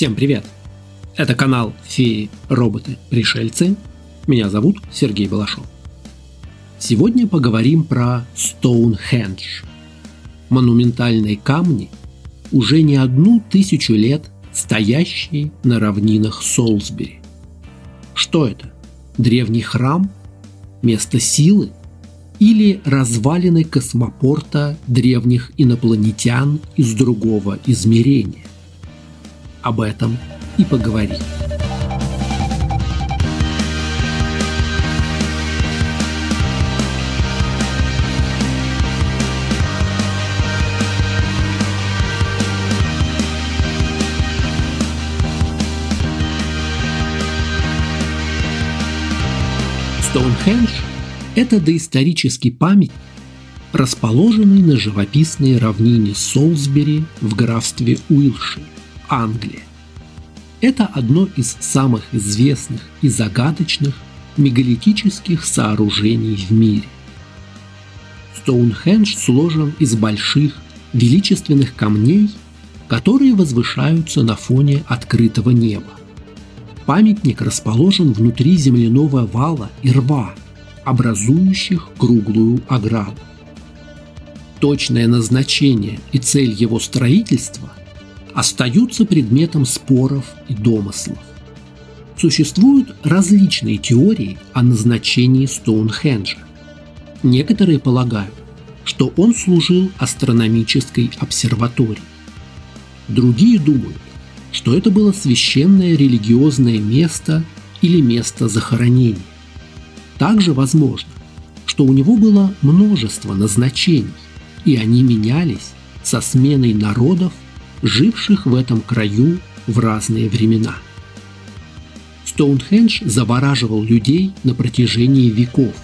Всем привет! Это канал «Феи, роботы, пришельцы». Меня зовут Сергей Балашов. Сегодня поговорим про Стоунхендж. Монументальные камни, уже не одну тысячу лет стоящие на равнинах Солсбери. Что это? Древний храм? Место силы? Или развалины космопорта древних инопланетян из другого измерения? Об этом и поговорим. Стоунхендж – это доисторический памятник, расположенный на живописной равнине Солсбери в графстве Уилшир. Англия. Это одно из самых известных и загадочных мегалитических сооружений в мире. Стоунхендж сложен из больших, величественных камней, которые возвышаются на фоне открытого неба. Памятник расположен внутри земляного вала и рва, образующих круглую ограду. Точное назначение и цель его строительства остаются предметом споров и домыслов. Существуют различные теории о назначении Стоунхенджа. Некоторые полагают, что он служил астрономической обсерваторией. Другие думают, что это было священное религиозное место или место захоронения. Также возможно, что у него было множество назначений, и они менялись со сменой народов живших в этом краю в разные времена. Стоунхендж завораживал людей на протяжении веков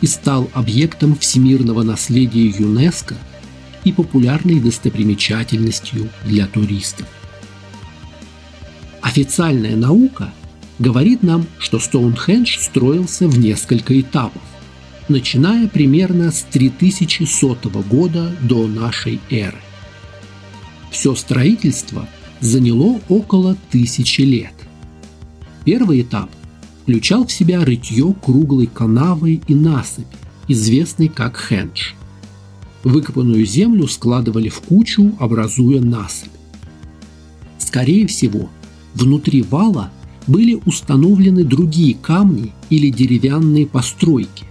и стал объектом всемирного наследия ЮНЕСКО и популярной достопримечательностью для туристов. Официальная наука говорит нам, что Стоунхендж строился в несколько этапов, начиная примерно с 3100 года до нашей эры. Все строительство заняло около тысячи лет. Первый этап включал в себя рытье круглой канавы и насыпи, известной как хендж. Выкопанную землю складывали в кучу, образуя насыпь. Скорее всего, внутри вала были установлены другие камни или деревянные постройки,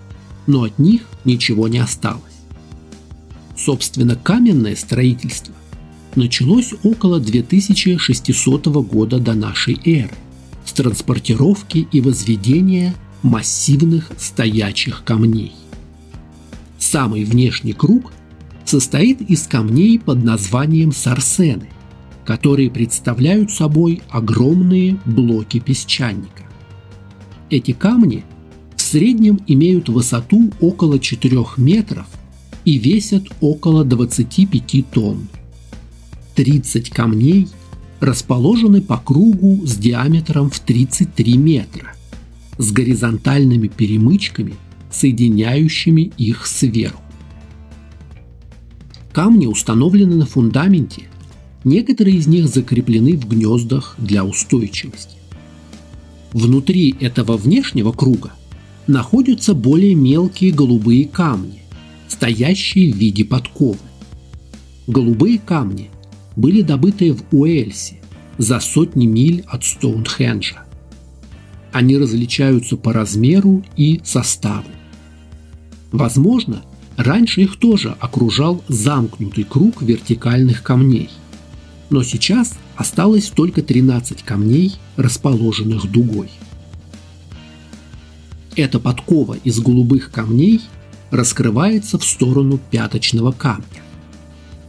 но от них ничего не осталось. Собственно, каменное строительство началось около 2600 года до нашей эры с транспортировки и возведения массивных стоячих камней. Самый внешний круг состоит из камней под названием сарсены, которые представляют собой огромные блоки песчаника. Эти камни в среднем имеют высоту около 4 метров и весят около 25 тонн. 30 камней расположены по кругу с диаметром в 33 метра, с горизонтальными перемычками, соединяющими их сверху. Камни установлены на фундаменте, некоторые из них закреплены в гнездах для устойчивости. Внутри этого внешнего круга находятся более мелкие голубые камни, стоящие в виде подковы. Голубые камни были добыты в Уэльсе за сотни миль от Стоунхенджа. Они различаются по размеру и составу. Возможно, раньше их тоже окружал замкнутый круг вертикальных камней. Но сейчас осталось только 13 камней, расположенных дугой. Эта подкова из голубых камней раскрывается в сторону пяточного камня.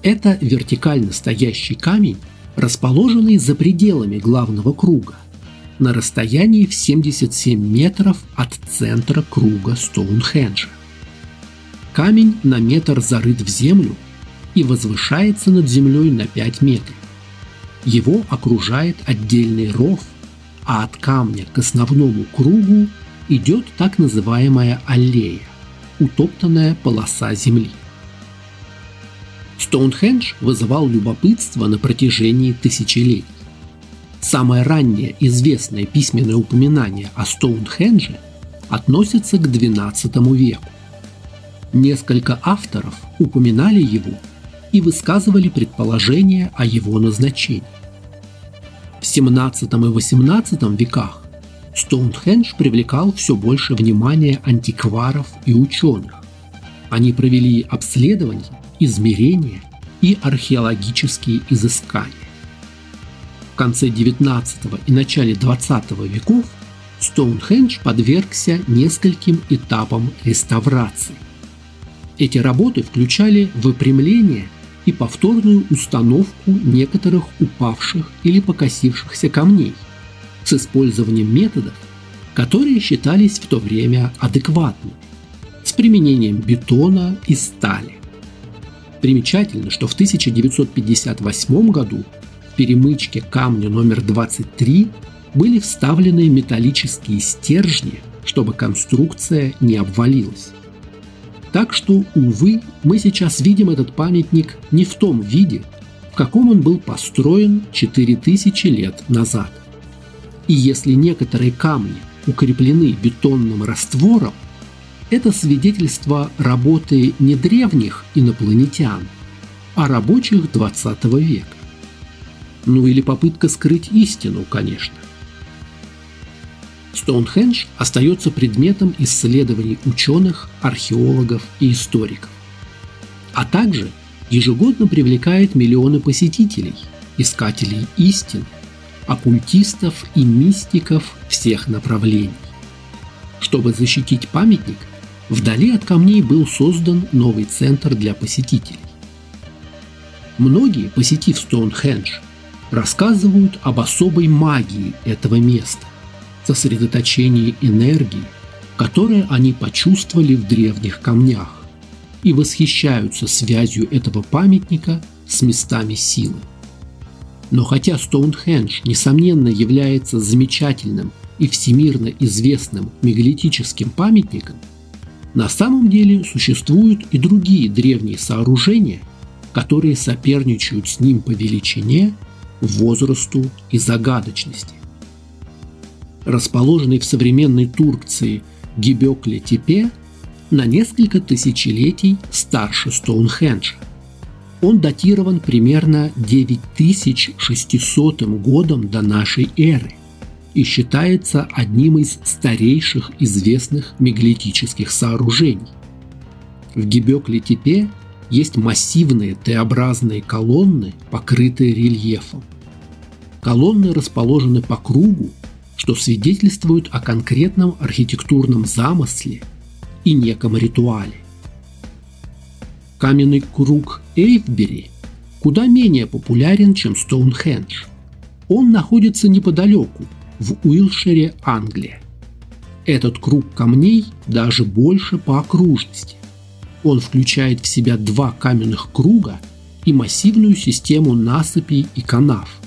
Это вертикально стоящий камень, расположенный за пределами главного круга, на расстоянии в 77 метров от центра круга Стоунхенджа. Камень на метр зарыт в землю и возвышается над землей на 5 метров. Его окружает отдельный ров, а от камня к основному кругу идет так называемая аллея, утоптанная полоса земли. Стоунхендж вызывал любопытство на протяжении тысячелетий. Самое раннее известное письменное упоминание о Стоунхендже относится к XII веку. Несколько авторов упоминали его и высказывали предположения о его назначении. В XVII и XVIII веках Стоунхендж привлекал все больше внимания антикваров и ученых. Они провели обследования, измерения и археологические изыскания. В конце XIX и начале XX веков Стоунхендж подвергся нескольким этапам реставрации. Эти работы включали выпрямление и повторную установку некоторых упавших или покосившихся камней с использованием методов, которые считались в то время адекватными, с применением бетона и стали. Примечательно, что в 1958 году в перемычке камня номер 23 были вставлены металлические стержни, чтобы конструкция не обвалилась. Так что, увы, мы сейчас видим этот памятник не в том виде, в каком он был построен 4000 лет назад. И если некоторые камни укреплены бетонным раствором, это свидетельство работы не древних инопланетян, а рабочих 20 века. Ну или попытка скрыть истину, конечно. Стоунхендж остается предметом исследований ученых, археологов и историков. А также ежегодно привлекает миллионы посетителей, искателей истин, оккультистов и мистиков всех направлений. Чтобы защитить памятник, вдали от камней был создан новый центр для посетителей. Многие, посетив Стоунхендж, рассказывают об особой магии этого места, сосредоточении энергии, которое они почувствовали в древних камнях, и восхищаются связью этого памятника с местами силы. Но хотя Стоунхендж, несомненно, является замечательным и всемирно известным мегалитическим памятником, на самом деле существуют и другие древние сооружения, которые соперничают с ним по величине, возрасту и загадочности. Расположенный в современной Турции Гибекли-Тепе на несколько тысячелетий старше Стоунхенджа. Он датирован примерно 9600 годом до нашей эры – и считается одним из старейших известных мегалитических сооружений. В Гибекле-Тепе есть массивные Т-образные колонны, покрытые рельефом. Колонны расположены по кругу, что свидетельствует о конкретном архитектурном замысле и неком ритуале. Каменный круг Эйвбери куда менее популярен, чем Стоунхендж. Он находится неподалеку, в Уилшире, Англия. Этот круг камней даже больше по окружности. Он включает в себя два каменных круга и массивную систему насыпей и канав.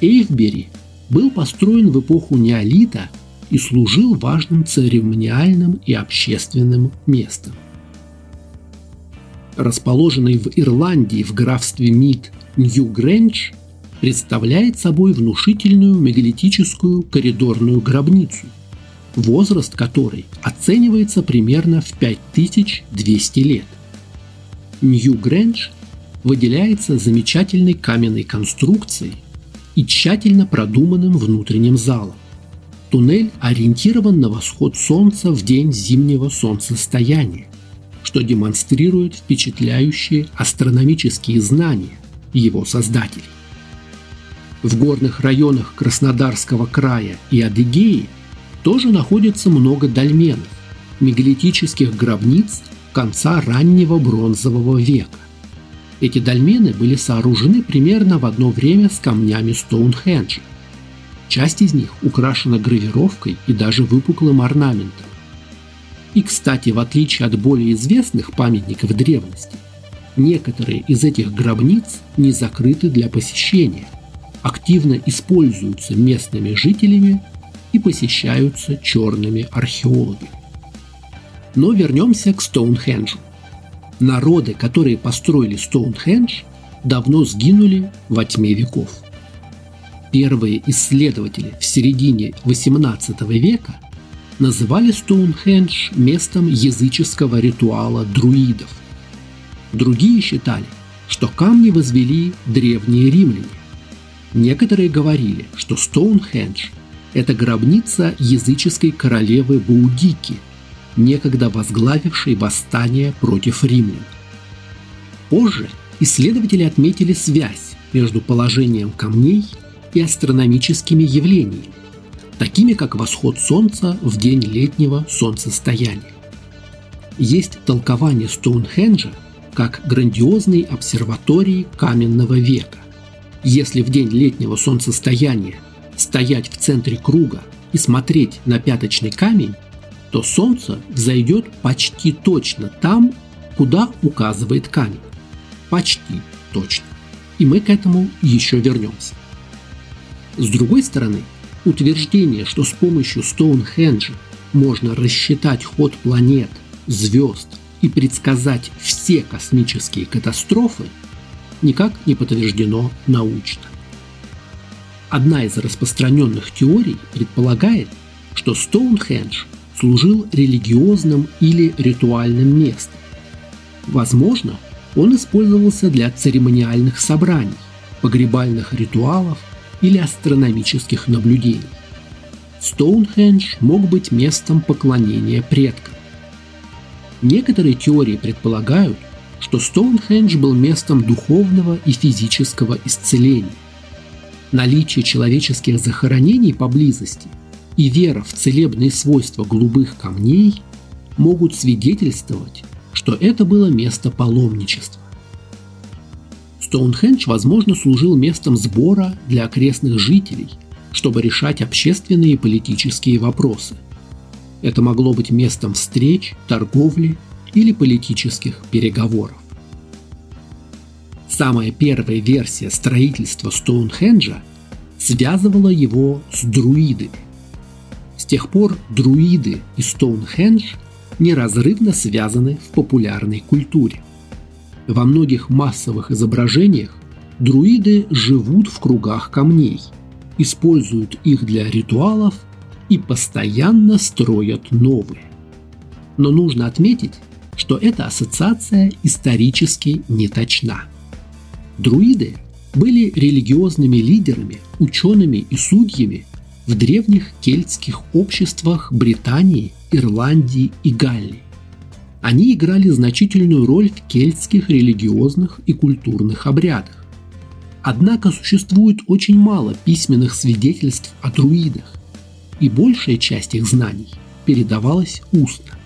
Эйвбери был построен в эпоху неолита и служил важным церемониальным и общественным местом. Расположенный в Ирландии в графстве Мид Нью-Грэндж – представляет собой внушительную мегалитическую коридорную гробницу, возраст которой оценивается примерно в 5200 лет. Нью-Грэндж выделяется замечательной каменной конструкцией и тщательно продуманным внутренним залом. Туннель ориентирован на восход солнца в день зимнего солнцестояния, что демонстрирует впечатляющие астрономические знания его создателей. В горных районах Краснодарского края и Адыгеи тоже находится много дольменов, мегалитических гробниц конца раннего бронзового века. Эти дольмены были сооружены примерно в одно время с камнями Стоунхенджа. Часть из них украшена гравировкой и даже выпуклым орнаментом. И, кстати, в отличие от более известных памятников древности, некоторые из этих гробниц не закрыты для посещения активно используются местными жителями и посещаются черными археологами. Но вернемся к Стоунхенджу. Народы, которые построили Стоунхендж, давно сгинули во тьме веков. Первые исследователи в середине XVIII века называли Стоунхендж местом языческого ритуала друидов. Другие считали, что камни возвели древние римляне. Некоторые говорили, что Стоунхендж – это гробница языческой королевы Баудики, некогда возглавившей восстание против римлян. Позже исследователи отметили связь между положением камней и астрономическими явлениями, такими как восход Солнца в день летнего солнцестояния. Есть толкование Стоунхенджа как грандиозной обсерватории каменного века. Если в день летнего солнцестояния стоять в центре круга и смотреть на пяточный камень, то Солнце взойдет почти точно там, куда указывает камень. Почти точно. И мы к этому еще вернемся. С другой стороны, утверждение, что с помощью Стоунхенджа можно рассчитать ход планет, звезд и предсказать все космические катастрофы, никак не подтверждено научно. Одна из распространенных теорий предполагает, что Стоунхендж служил религиозным или ритуальным местом. Возможно, он использовался для церемониальных собраний, погребальных ритуалов или астрономических наблюдений. Стоунхендж мог быть местом поклонения предкам. Некоторые теории предполагают, что Стоунхендж был местом духовного и физического исцеления. Наличие человеческих захоронений поблизости и вера в целебные свойства голубых камней могут свидетельствовать, что это было место паломничества. Стоунхендж, возможно, служил местом сбора для окрестных жителей, чтобы решать общественные и политические вопросы. Это могло быть местом встреч, торговли или политических переговоров. Самая первая версия строительства Стоунхенджа связывала его с друидами. С тех пор друиды и Стоунхендж неразрывно связаны в популярной культуре. Во многих массовых изображениях друиды живут в кругах камней, используют их для ритуалов и постоянно строят новые. Но нужно отметить, что эта ассоциация исторически неточна. Друиды были религиозными лидерами, учеными и судьями в древних кельтских обществах Британии, Ирландии и Галлии. Они играли значительную роль в кельтских религиозных и культурных обрядах. Однако существует очень мало письменных свидетельств о друидах, и большая часть их знаний передавалась устно.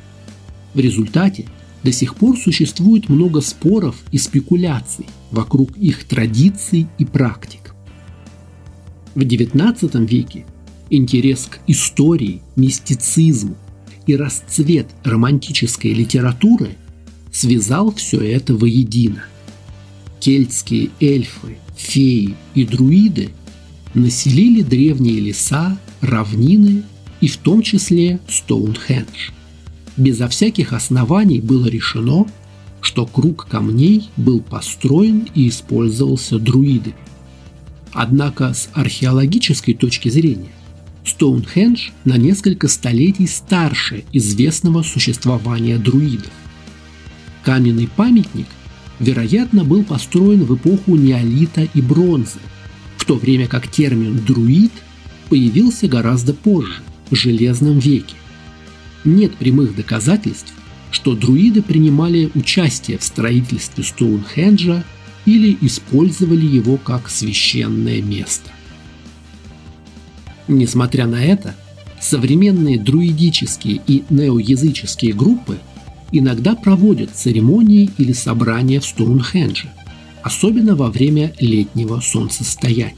В результате до сих пор существует много споров и спекуляций вокруг их традиций и практик. В XIX веке интерес к истории, мистицизму и расцвет романтической литературы связал все это воедино. Кельтские эльфы, феи и друиды населили древние леса, равнины и в том числе Стоунхендж. Безо всяких оснований было решено, что круг камней был построен и использовался друидами. Однако с археологической точки зрения Стоунхендж на несколько столетий старше известного существования друидов. Каменный памятник, вероятно, был построен в эпоху неолита и бронзы, в то время как термин «друид» появился гораздо позже, в Железном веке. Нет прямых доказательств, что друиды принимали участие в строительстве Стоунхенджа или использовали его как священное место. Несмотря на это, современные друидические и неоязыческие группы иногда проводят церемонии или собрания в Стоунхендже, особенно во время летнего солнцестояния.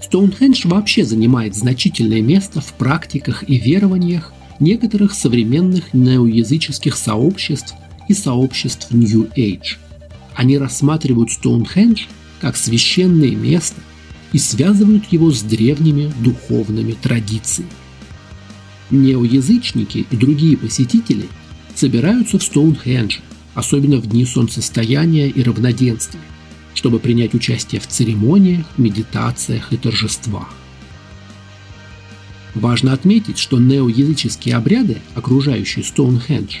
Стоунхендж вообще занимает значительное место в практиках и верованиях некоторых современных неоязыческих сообществ и сообществ New Age. Они рассматривают Стоунхендж как священное место – и связывают его с древними духовными традициями. Неоязычники и другие посетители собираются в Стоунхендже, особенно в дни солнцестояния и равноденствия, чтобы принять участие в церемониях, медитациях и торжествах. Важно отметить, что неоязыческие обряды, окружающие Стоунхендж,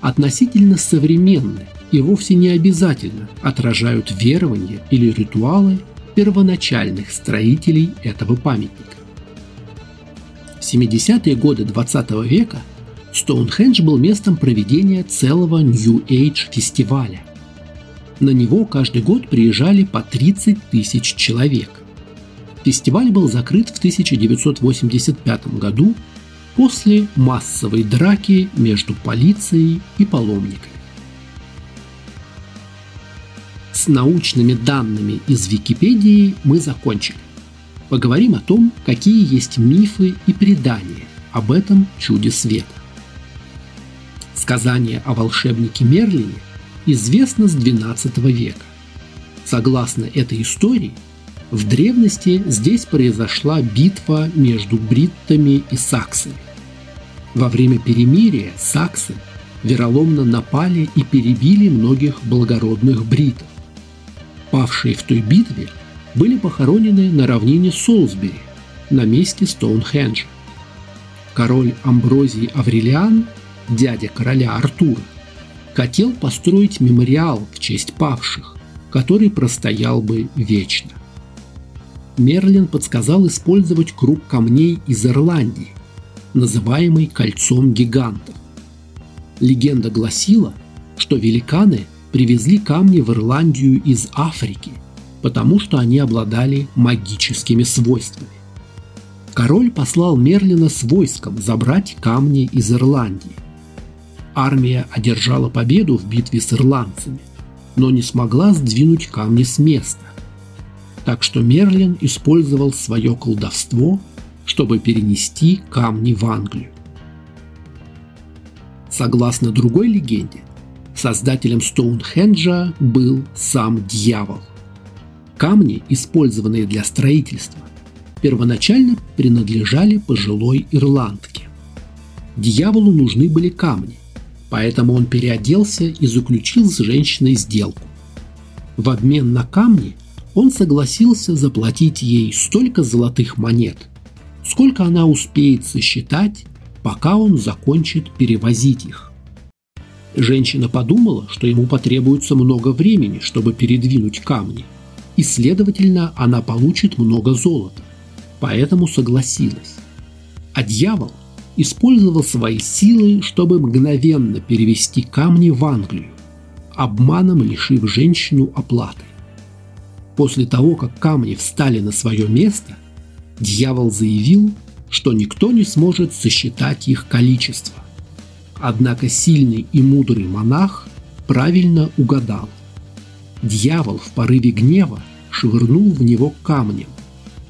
относительно современны и вовсе не обязательно отражают верования или ритуалы первоначальных строителей этого памятника. В 70-е годы 20 века Стоунхендж был местом проведения целого New Age фестиваля. На него каждый год приезжали по 30 тысяч человек. Фестиваль был закрыт в 1985 году после массовой драки между полицией и паломниками. С научными данными из Википедии мы закончили. Поговорим о том, какие есть мифы и предания об этом чуде света. Сказание о волшебнике Мерлине известно с XII века. Согласно этой истории, в древности здесь произошла битва между бриттами и саксами. Во время перемирия саксы вероломно напали и перебили многих благородных бритов. Павшие в той битве были похоронены на равнине Солсбери, на месте Стоунхенджа. Король Амброзий Аврелиан, дядя короля Артура, хотел построить мемориал в честь павших, который простоял бы вечно. Мерлин подсказал использовать круг камней из Ирландии, называемый кольцом гигантов. Легенда гласила, что великаны привезли камни в Ирландию из Африки, потому что они обладали магическими свойствами. Король послал Мерлина с войском забрать камни из Ирландии. Армия одержала победу в битве с ирландцами, но не смогла сдвинуть камни с места. Так что Мерлин использовал свое колдовство чтобы перенести камни в Англию. Согласно другой легенде, создателем Стоунхенджа был сам дьявол. Камни, использованные для строительства, первоначально принадлежали пожилой ирландке. Дьяволу нужны были камни, поэтому он переоделся и заключил с женщиной сделку. В обмен на камни он согласился заплатить ей столько золотых монет, сколько она успеет сосчитать, пока он закончит перевозить их. Женщина подумала, что ему потребуется много времени, чтобы передвинуть камни, и, следовательно, она получит много золота, поэтому согласилась. А дьявол использовал свои силы, чтобы мгновенно перевести камни в Англию, обманом лишив женщину оплаты. После того, как камни встали на свое место – дьявол заявил, что никто не сможет сосчитать их количество. Однако сильный и мудрый монах правильно угадал. Дьявол в порыве гнева швырнул в него камнем,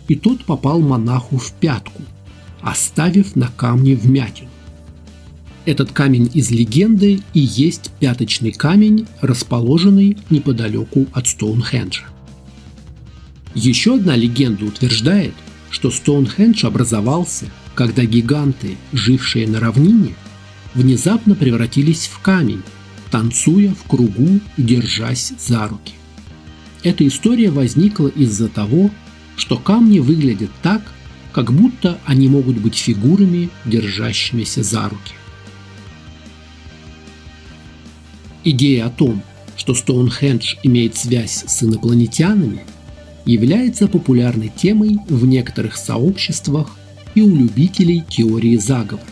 и тот попал монаху в пятку, оставив на камне вмятину. Этот камень из легенды и есть пяточный камень, расположенный неподалеку от Стоунхенджа. Еще одна легенда утверждает, что Стоунхендж образовался, когда гиганты, жившие на равнине, внезапно превратились в камень, танцуя в кругу и держась за руки. Эта история возникла из-за того, что камни выглядят так, как будто они могут быть фигурами, держащимися за руки. Идея о том, что Стоунхендж имеет связь с инопланетянами – является популярной темой в некоторых сообществах и у любителей теории заговора.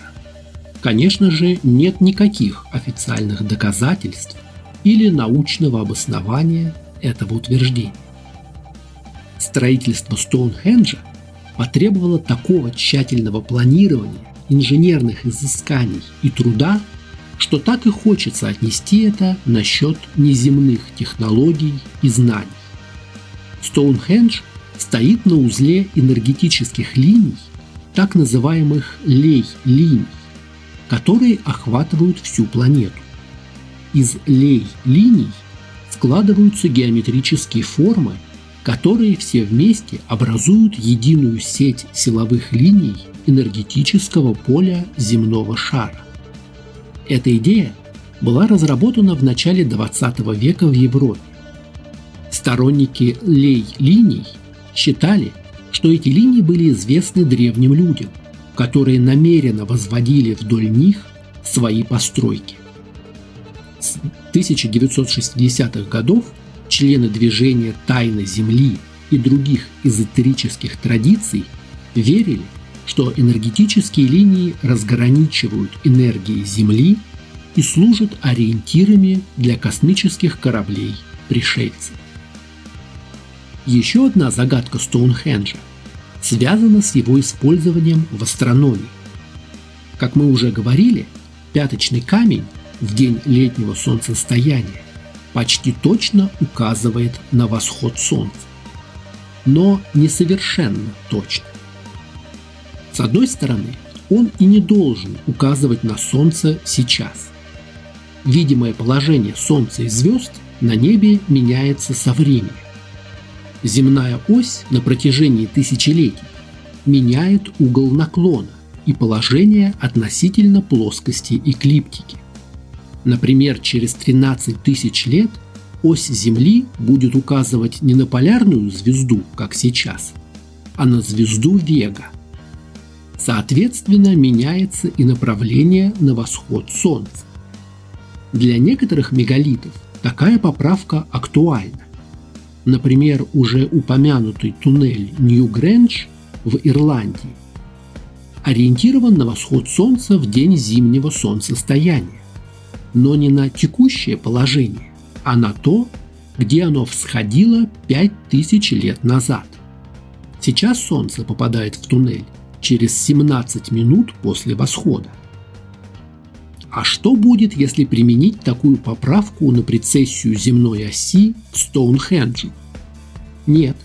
Конечно же, нет никаких официальных доказательств или научного обоснования этого утверждения. Строительство Стоунхенджа потребовало такого тщательного планирования, инженерных изысканий и труда, что так и хочется отнести это насчет неземных технологий и знаний. Стоунхендж стоит на узле энергетических линий, так называемых лей-линий, которые охватывают всю планету. Из лей-линий складываются геометрические формы, которые все вместе образуют единую сеть силовых линий энергетического поля земного шара. Эта идея была разработана в начале 20 века в Европе Сторонники лей-линий считали, что эти линии были известны древним людям, которые намеренно возводили вдоль них свои постройки. С 1960-х годов члены движения «Тайна Земли» и других эзотерических традиций верили, что энергетические линии разграничивают энергии Земли и служат ориентирами для космических кораблей пришельцев. Еще одна загадка Стоунхенджа связана с его использованием в астрономии. Как мы уже говорили, пяточный камень в день летнего солнцестояния почти точно указывает на восход солнца. Но не совершенно точно. С одной стороны, он и не должен указывать на солнце сейчас. Видимое положение солнца и звезд на небе меняется со временем. Земная ось на протяжении тысячелетий меняет угол наклона и положение относительно плоскости эклиптики. Например, через 13 тысяч лет ось Земли будет указывать не на полярную звезду, как сейчас, а на звезду Вега. Соответственно, меняется и направление на восход Солнца. Для некоторых мегалитов такая поправка актуальна. Например, уже упомянутый туннель Нью-Грэндж в Ирландии ориентирован на восход Солнца в день зимнего солнцестояния но не на текущее положение, а на то, где оно всходило 5000 лет назад. Сейчас Солнце попадает в туннель через 17 минут после восхода. А что будет, если применить такую поправку на прецессию земной оси в Стоунхенджу? Нет,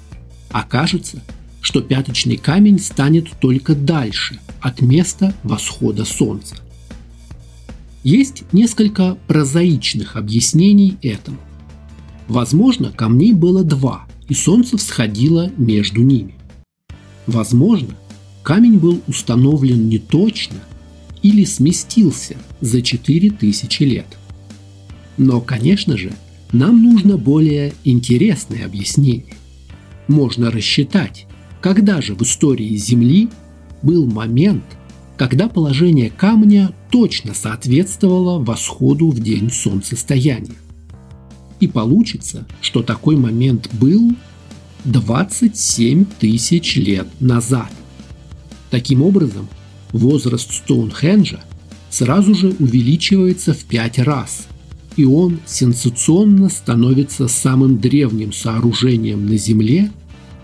окажется, что пяточный камень станет только дальше от места восхода Солнца. Есть несколько прозаичных объяснений этому. Возможно, камней было два, и солнце всходило между ними. Возможно, камень был установлен не точно или сместился за 4000 лет. Но, конечно же, нам нужно более интересное объяснение. Можно рассчитать, когда же в истории Земли был момент – когда положение камня точно соответствовало восходу в день солнцестояния. И получится, что такой момент был 27 тысяч лет назад. Таким образом, возраст Стоунхенджа сразу же увеличивается в пять раз, и он сенсационно становится самым древним сооружением на Земле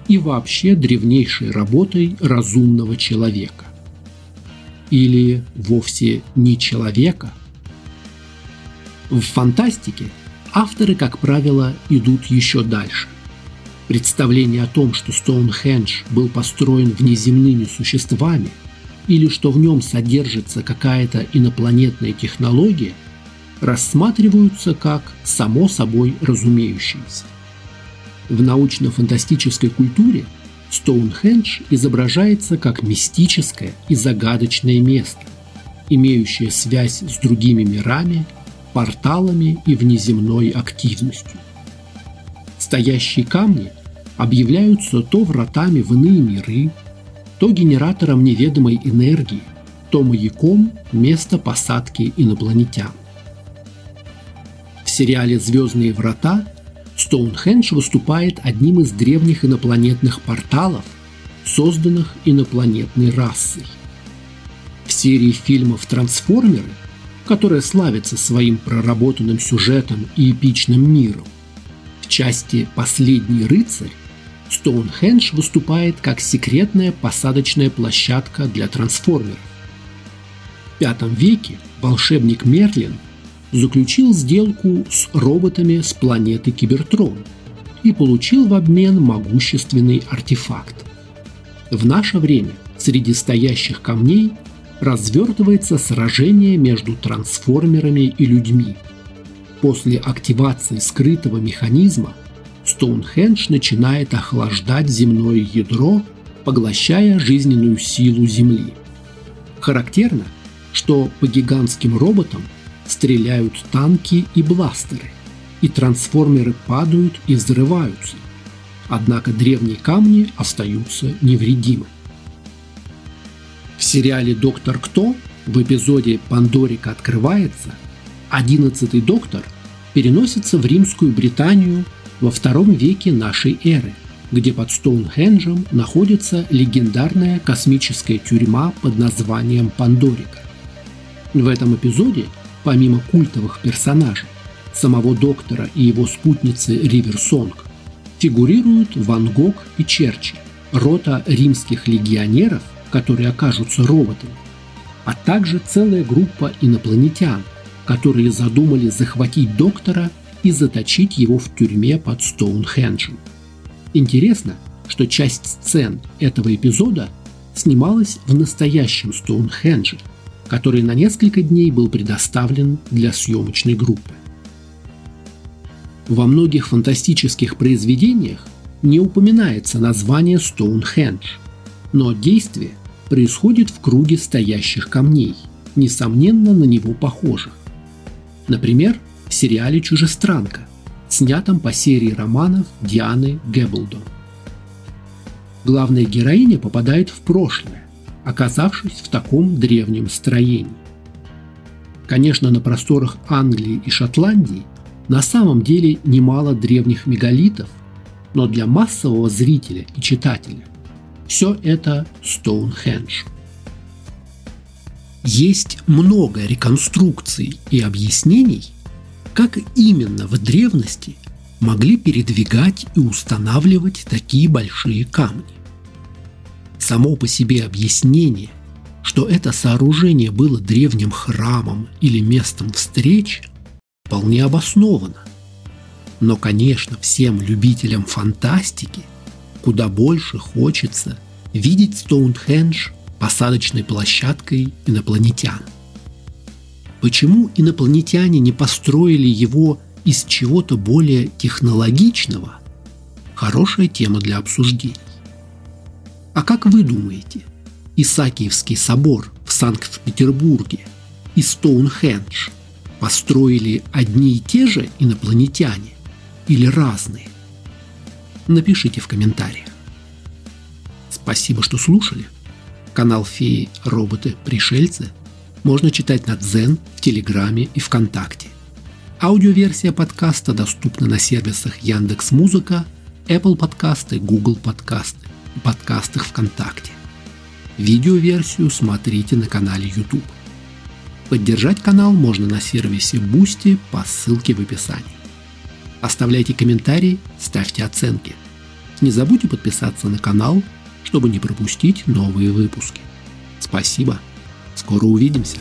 и вообще древнейшей работой разумного человека или вовсе не человека. В фантастике авторы, как правило, идут еще дальше. Представление о том, что Стоунхендж был построен внеземными существами или что в нем содержится какая-то инопланетная технология, рассматриваются как само собой разумеющиеся. В научно-фантастической культуре – Стоунхендж изображается как мистическое и загадочное место, имеющее связь с другими мирами, порталами и внеземной активностью. Стоящие камни объявляются то вратами в иные миры, то генератором неведомой энергии, то маяком места посадки инопланетян. В сериале «Звездные врата» Стоунхендж выступает одним из древних инопланетных порталов, созданных инопланетной расой. В серии фильмов «Трансформеры», которая славится своим проработанным сюжетом и эпичным миром, в части «Последний рыцарь» Стоунхендж выступает как секретная посадочная площадка для трансформеров. В V веке волшебник Мерлин – заключил сделку с роботами с планеты Кибертрон и получил в обмен могущественный артефакт. В наше время среди стоящих камней развертывается сражение между трансформерами и людьми. После активации скрытого механизма Стоунхендж начинает охлаждать земное ядро, поглощая жизненную силу Земли. Характерно, что по гигантским роботам стреляют танки и бластеры, и трансформеры падают и взрываются. Однако древние камни остаются невредимы. В сериале «Доктор Кто» в эпизоде «Пандорика открывается» одиннадцатый доктор переносится в римскую Британию во втором веке нашей эры, где под Стоунхенджем находится легендарная космическая тюрьма под названием Пандорика. В этом эпизоде, помимо культовых персонажей, самого доктора и его спутницы Риверсонг, фигурируют Ван Гог и Черчилль, рота римских легионеров, которые окажутся роботами, а также целая группа инопланетян, которые задумали захватить доктора и заточить его в тюрьме под Стоунхенджем. Интересно, что часть сцен этого эпизода снималась в настоящем Стоунхендже, который на несколько дней был предоставлен для съемочной группы. Во многих фантастических произведениях не упоминается название Стоунхендж, но действие происходит в круге стоящих камней, несомненно на него похожих. Например, в сериале «Чужестранка», снятом по серии романов Дианы Гэблдон. Главная героиня попадает в прошлое, оказавшись в таком древнем строении. Конечно, на просторах Англии и Шотландии на самом деле немало древних мегалитов, но для массового зрителя и читателя все это Стоунхендж. Есть много реконструкций и объяснений, как именно в древности могли передвигать и устанавливать такие большие камни. Само по себе объяснение, что это сооружение было древним храмом или местом встреч, вполне обосновано. Но, конечно, всем любителям фантастики куда больше хочется видеть Стоунхендж посадочной площадкой инопланетян. Почему инопланетяне не построили его из чего-то более технологичного? Хорошая тема для обсуждений. А как вы думаете, Исаакиевский собор в Санкт-Петербурге и Стоунхендж построили одни и те же инопланетяне или разные? Напишите в комментариях. Спасибо, что слушали – Канал «Феи, роботы, пришельцы» можно читать на Дзен, в Телеграме и ВКонтакте. Аудиоверсия подкаста доступна на сервисах Яндекс Музыка, Apple подкасты, Google подкасты и подкастах ВКонтакте. Видеоверсию смотрите на канале YouTube. Поддержать канал можно на сервисе Boosty по ссылке в описании. Оставляйте комментарии, ставьте оценки. Не забудьте подписаться на канал – чтобы не пропустить новые выпуски. Спасибо. Скоро увидимся.